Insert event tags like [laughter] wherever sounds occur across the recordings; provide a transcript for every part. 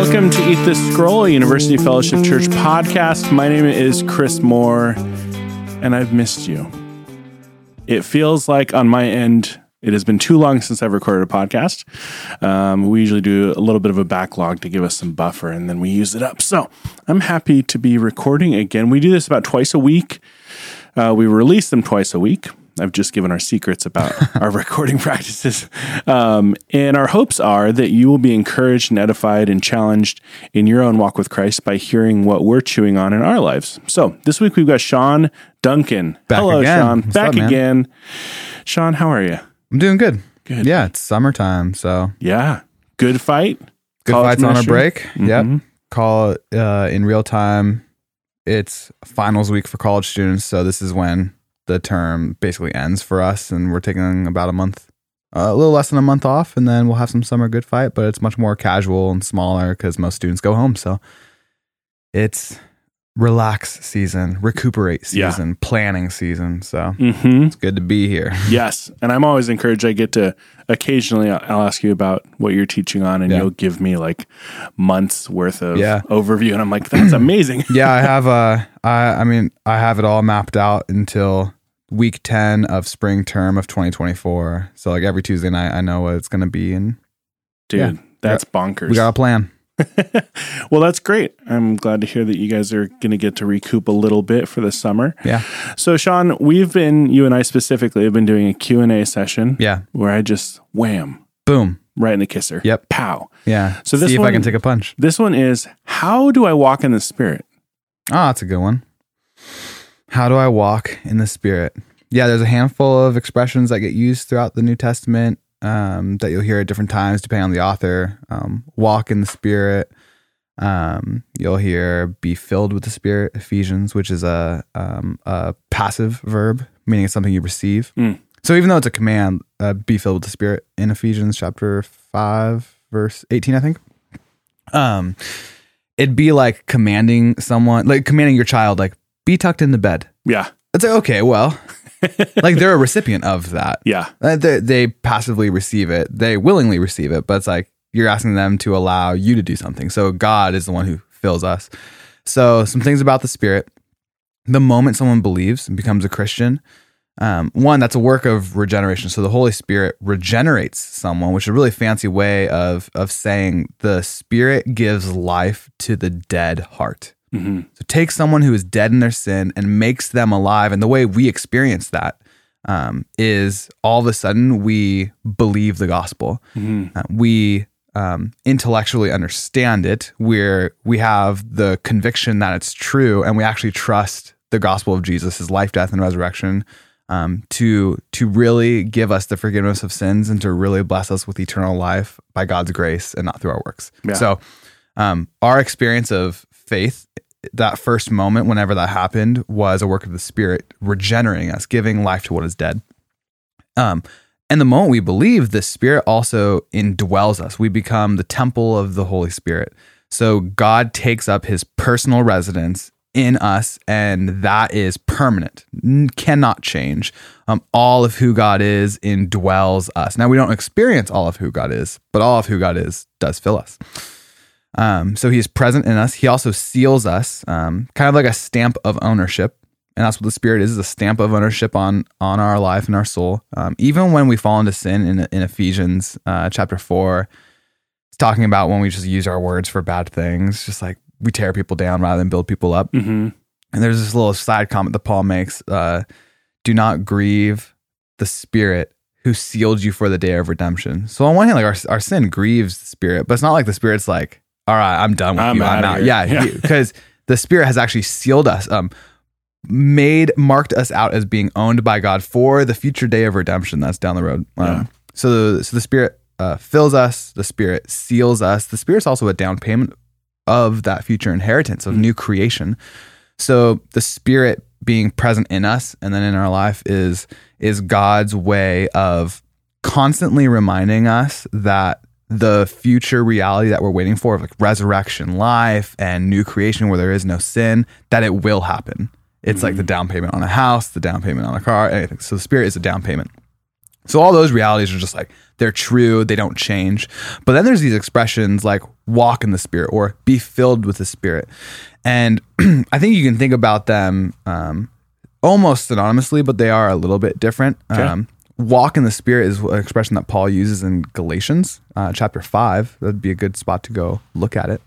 Welcome to Eat the Scroll, University Fellowship Church podcast. My name is Chris Moore, and I've missed you. It feels like on my end, it has been too long since I've recorded a podcast. Um, we usually do a little bit of a backlog to give us some buffer, and then we use it up. So I'm happy to be recording again. We do this about twice a week. Uh, we release them twice a week. I've just given our secrets about [laughs] our recording practices. Um, and our hopes are that you will be encouraged and edified and challenged in your own walk with Christ by hearing what we're chewing on in our lives. So this week we've got Sean Duncan. Back Hello, again. Sean. What's Back up, again. Sean, how are you? I'm doing good. Good. Yeah, it's summertime, so Yeah. Good fight. good College fights on a ministry? break. Mhm. Yep. Call uh, in real time. It's finals week for college students, so this is when the term basically ends for us, and we're taking about a month, uh, a little less than a month off, and then we'll have some summer good fight. But it's much more casual and smaller because most students go home, so it's relax season, recuperate Yeah. season, planning season. So Mm-hmm. it's good to be here. [laughs] Yes, and I'm always encouraged. I get to occasionally I'll I'll ask you about what you're teaching on, and Yeah. you'll give me like months worth of Yeah. overview, and I'm like, that's [clears throat] amazing. yeah, I have [laughs] uh I I mean, I have it all mapped out until week 10 of spring term of 2024. So like every Tuesday night I know what it's going to be and Dude, Yeah. that's bonkers. we got a plan. [laughs] well, that's great. I'm glad to hear that you guys are going to get to recoup a little bit for the summer. Yeah. So, Sean, we've been you and I specifically have been doing a Q and A session Yeah. where I just wham Boom. right in the kisser. Yep. Pow. Yeah. So this See if I can take a punch. This one is how do I walk in the Spirit? Oh, that's a good one. How do I walk in the spirit? Yeah, there's a handful of expressions that get used throughout the New Testament um, that you'll hear at different times depending on the author. Um, walk in the spirit. Um, you'll hear be filled with the spirit, Ephesians, which is a, um, a passive verb, meaning it's something you receive. Mm. So even though it's a command, uh, be filled with the spirit in Ephesians chapter 5, verse 18, I think. Um, it'd be like commanding someone, like commanding your child, like be tucked in the bed. Yeah. It's like okay, well, [laughs] like they're a recipient of that. Yeah. Uh, They, they passively receive it. They willingly receive it, but it's like you're asking them to allow you to do something. So God is the one who fills us. So some things about the Spirit. The moment someone believes and becomes a Christian, um, one that's a work of regeneration. So the Holy Spirit regenerates someone, which is a really fancy way of of saying the Spirit gives life to the dead heart. Hmm So take someone who is dead in their sin and makes them alive. And the way we experience that um, is all of a sudden we believe the gospel. hmm Uh, we um, intellectually understand it. Where we have the conviction that it's true, and we actually trust the gospel of Jesus, His life, death, and resurrection, um, to to really give us the forgiveness of sins and to really bless us with eternal life by God's grace and not through our works. Yeah. So, um, our experience of faith, that first moment, whenever that happened, was a work of the Spirit regenerating us, giving life to what is dead. Um, and the moment we believe, the Spirit also indwells us. We become the temple of the Holy Spirit. So God takes up his personal residence in us, and that is permanent, cannot change. Um, all of who God is indwells us. Now, we don't experience all of who God is, but all of who God is does fill us. Um, so he is present in us. He also seals us, um, kind of like a stamp of ownership. And that's what the Spirit is, is a stamp of ownership on on our life and our soul. Um, even when we fall into sin in, in Ephesians uh, chapter 4, it's talking about when we just use our words for bad things, just like we tear people down rather than build people up. hmm And there's this little side comment that Paul makes uh, do not grieve the Spirit who sealed you for the day of redemption. So, on one hand, like our, our sin grieves the Spirit, but it's not like the Spirit's like, all right, I'm done with I'm you. I'm out. here. Yeah. Yeah. [laughs] Because the Spirit has actually sealed us, um, made, marked us out as being owned by God for the future day of redemption that's down the road. Um, Yeah. So, the, so the Spirit uh, fills us, the Spirit seals us. The Spirit's also a down payment of that future inheritance of new creation. So the spirit being present in us and then in our life is is God's way of constantly reminding us that the future reality that we're waiting for, of like resurrection life and new creation where there is no sin, that it will happen. It's like the down payment on a house, the down payment on a car, anything. So the spirit is a down payment. So all those realities are just like they're true, they don't change. But then there's these expressions like walk in the spirit or be filled with the spirit. And [clears throat] I think you can think about them um, almost synonymously, but they are a little bit different. Okay. Um, walk in the spirit is an expression that Paul uses in Galatians uh, chapter 5. That'd be a good spot to go look at it.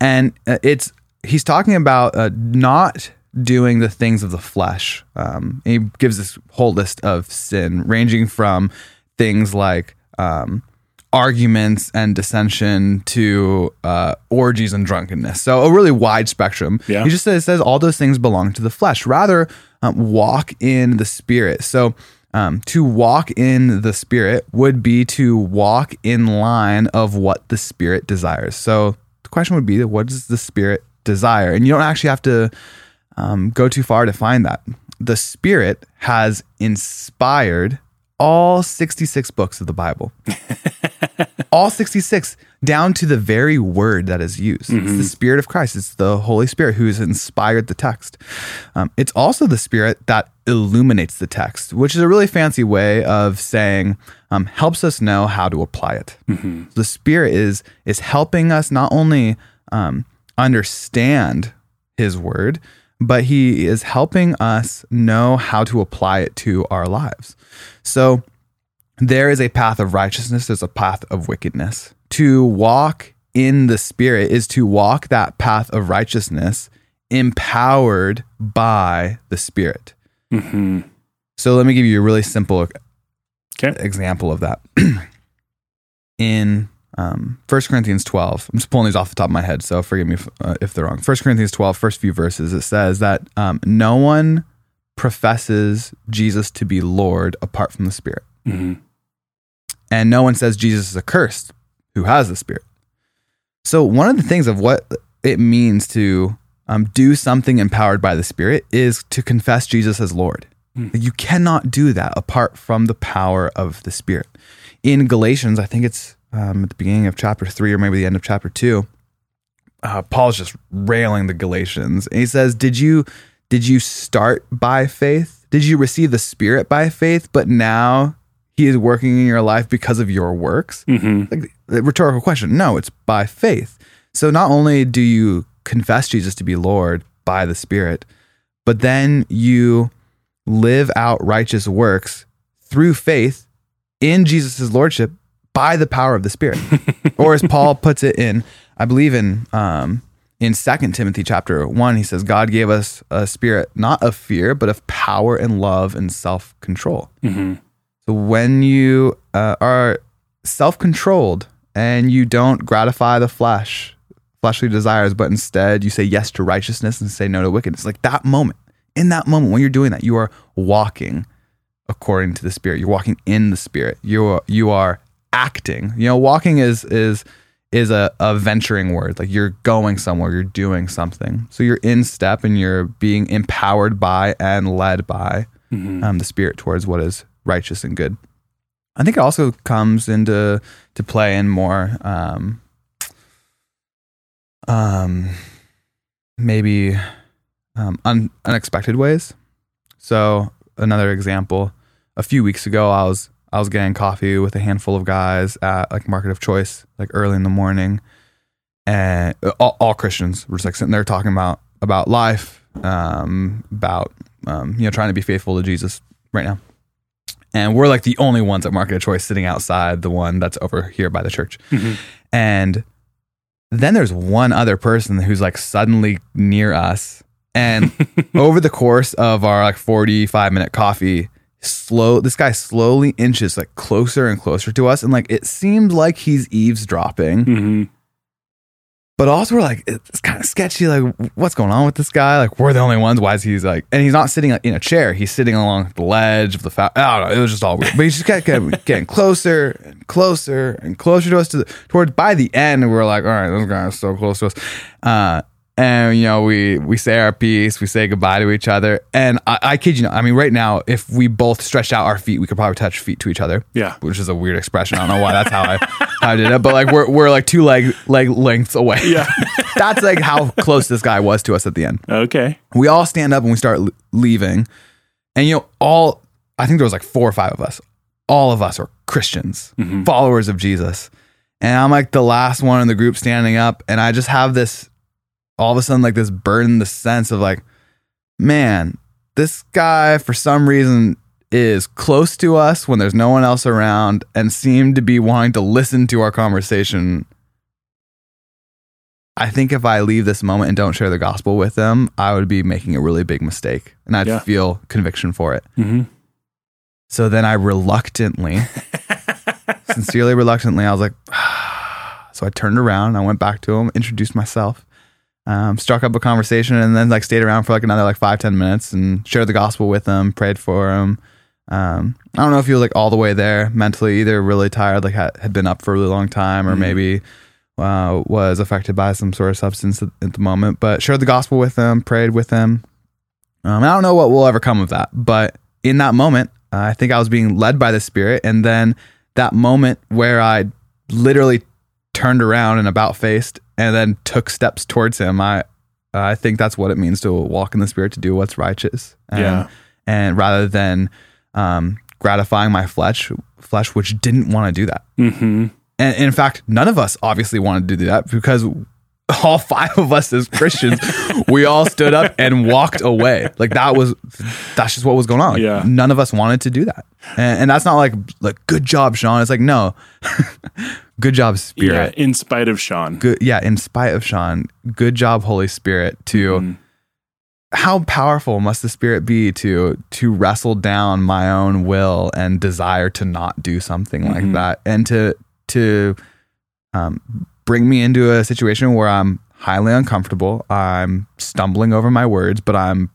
And uh, it's he's talking about uh, not doing the things of the flesh. Um, he gives this whole list of sin, ranging from things like um, arguments and dissension to uh, orgies and drunkenness. So a really wide spectrum. Yeah. He just says, says all those things belong to the flesh. Rather, um, walk in the spirit. So um, to walk in the spirit would be to walk in line of what the spirit desires. So the question would be, what does the spirit desire? And you don't actually have to um, go too far to find that. The spirit has inspired all 66 books of the Bible. [laughs] all 66 down to the very word that is used. It's the Spirit of Christ. It's the Holy Spirit who has inspired the text. Um, it's also the Spirit that illuminates the text, which is a really fancy way of saying um, helps us know how to apply it. The Spirit is is helping us not only um, understand His word, but He is helping us know how to apply it to our lives. So there is a path of righteousness, there's a path of wickedness. To walk in the spirit is to walk that path of righteousness empowered by the spirit. So let me give you a really simple Okay. example of that. [clears throat] in um, 1 Corinthians 12, I'm just pulling these off the top of my head, so forgive me if, uh, if they're wrong. 1 Corinthians 12, first few verses, it says that um, no one professes Jesus to be Lord apart from the Spirit. Mhm. And no one says Jesus is accursed who has the Spirit. So, one of the things of what it means to um, do something empowered by the Spirit is to confess Jesus as Lord. You cannot do that apart from the power of the Spirit. In Galatians, I think it's um, at the beginning of chapter three or maybe the end of chapter two, uh, Paul's just railing the Galatians, and he says, "Did you did you start by faith? Did you receive the Spirit by faith? But now He is working in your life because of your works." Mhm. Like the rhetorical question. No, it's by faith. So not only do you confess Jesus to be Lord by the Spirit, but then you live out righteous works through faith in Jesus' lordship by the power of the Spirit. [laughs] or as Paul puts it in, I believe in um in Second Timothy chapter one, he says, God gave us a spirit not of fear, but of power and love and self-control. So when you uh, are self-controlled and you don't gratify the flesh, fleshly desires, but instead you say yes to righteousness and say no to wickedness, like that moment, in that moment when you're doing that, you are walking according to the spirit. You're walking in the spirit. You are you are acting. You know, walking is is is a, a venturing word. Like you're going somewhere, you're doing something. So you're in step and you're being empowered by and led by um, the spirit towards what is righteous and good. I think it also comes into to play in more um, um, maybe um, un- unexpected ways. So another example, a few weeks ago, I was I was getting coffee with a handful of guys at like Market of Choice, like early in the morning, and all, all Christians were just like sitting there talking about about life, um, about um, you know trying to be faithful to Jesus right now. And we're like the only ones at Market of Choice sitting outside the one that's over here by the church. And then there's one other person who's like suddenly near us. And [laughs] over the course of our like 45 minute coffee, slow this guy slowly inches like closer and closer to us. And like it seemed like he's eavesdropping. Mhm. But also we're like, it's kind of sketchy. Like, what's going on with this guy? Like, we're the only ones. Why is he's like, and he's not sitting in a chair. He's sitting along the ledge of the. Fa- I don't know. It was just all weird. But he's just kept getting, [laughs] getting closer and closer and closer to us. To the, towards by the end, we're like, all right, this guy is so close to us. Uh, and you know, we we say our piece, we say goodbye to each other. And I, I kid you not. I mean, right now, if we both stretched out our feet, we could probably touch feet to each other Yeah. which is a weird expression. I don't know why that's how I, how I did it, but like we're we're like two leg leg lengths away. Yeah. [laughs] that's like how close this guy was to us at the end. Okay. We all stand up and we start l- leaving, and you know all I think there was like four or five of us. all of us are Christians, Mhm. followers of Jesus. And I'm like the last one in the group standing up. And I just have this, all of a sudden, like this burden, the sense of like, man, this guy for some reason is close to us when there's no one else around and seemed to be wanting to listen to our conversation. I think if I leave this moment and don't share the gospel with them, I would be making a really big mistake and I'd Yeah. feel conviction for it. hmm So then I reluctantly, [laughs] sincerely reluctantly, I was like, [sighs] so I turned around, I went back to him, introduced myself, um, struck up a conversation, and then like stayed around for like another like five ten minutes and shared the gospel with them prayed for them Um, I don't know if he was like all the way there mentally, either really tired, like had, had been up for a really long time, or Mhm. maybe uh, was affected by some sort of substance at, at the moment. But shared the gospel with them prayed with them Um, I don't know what will ever come of that, but in that moment, uh, I think I was being led by the Spirit, and then that moment where I literally turned around and about faced, and then took steps towards Him. I I think that's what it means to walk in the Spirit, to do what's righteous. And, Yeah. and rather than um, gratifying my flesh, flesh which didn't want to do that. hmm And in fact, none of us obviously wanted to do that because all [laughs] five of us as Christians, [laughs] we all stood up and walked away. Like that was, that's just what was going on. Like, Yeah. None of us wanted to do that. And, and that's not like, like, good job, Sean. It's like, no, [laughs] good job, spirit Yeah. In spite of Sean. Good. Yeah. In spite of Sean, good job, Holy Spirit, to, Mhm. how powerful must the spirit be to to wrestle down my own will and desire to not do something Mhm. like that and to to um, bring me into a situation where I'm highly uncomfortable I'm stumbling over my words but I'm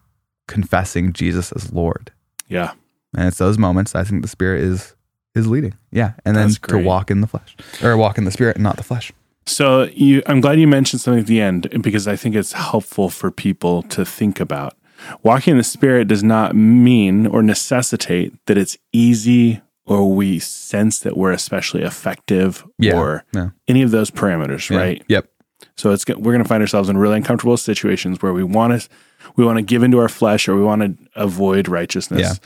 confessing Jesus as Lord Yeah. and it's those moments I think the spirit is is leading yeah and then That's to great. walk in the flesh or walk in the spirit and not the flesh So you, I'm glad you mentioned something at the end because I think it's helpful for people to think about. Walking in the Spirit does not mean or necessitate that it's easy or we sense that we're especially effective Yeah, or yeah. any of those parameters, Yeah. right? yep So it's we're going to find ourselves in really uncomfortable situations where we want to we want to give into our flesh or we want to avoid righteousness.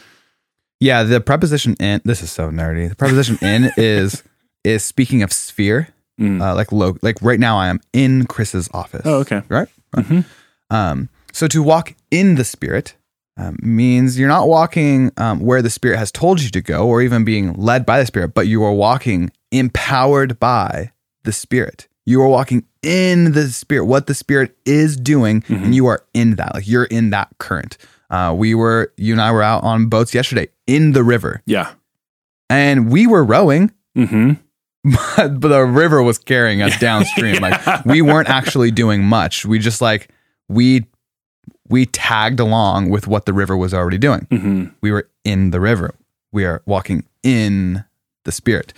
Yeah. The preposition in this is so nerdy. The preposition in [laughs] is is speaking of sphere, Mm. uh, like lo, like right now I am in Chris's office. Oh, okay. right. Right. Mhm. Um, so to walk in the Spirit um, means you're not walking um, where the Spirit has told you to go, or even being led by the Spirit, but you are walking empowered by the Spirit. You are walking in the Spirit, what the Spirit is doing, Mm-hmm. and you are in that. Like you're in that current. Uh, we were, you and I were out on boats yesterday in the river, Yeah. and we were rowing, hmm but, but the river was carrying us [laughs] downstream. like we weren't actually doing much. We just like we we tagged along with what the river was already doing. hmm We were in the river. We are walking in the spirit.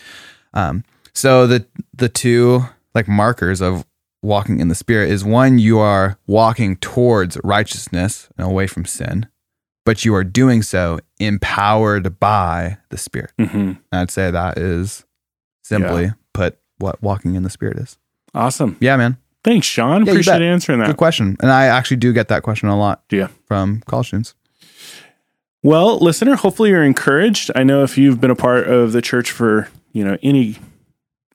Um, so the the two like markers of walking in the spirit is one you are walking towards righteousness and away from sin, but you are doing so empowered by the spirit. hmm I'd say that is simply put what walking in the spirit is. Awesome. Yeah, man. Thanks, Sean. Yeah, Appreciate answering that. Good question. And I actually do get that question a lot you? from college students. Well, listener, hopefully you're encouraged. I know if you've been a part of the church for, you know, any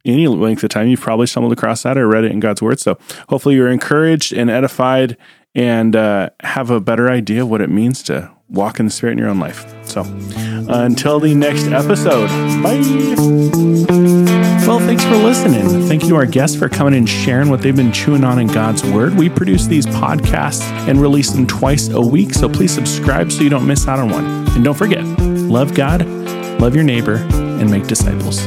any length of time, you've probably stumbled across that or read it in God's word. So hopefully you're encouraged and edified and uh, have a better idea of what it means to walk in the spirit in your own life. So until the next episode, bye. Well, thanks for listening. Thank you to our guests for coming and sharing what they've been chewing on in God's Word. We produce these podcasts and release them twice a week, so please subscribe so you don't miss out on one. And don't forget, love God, love your neighbor, and make disciples.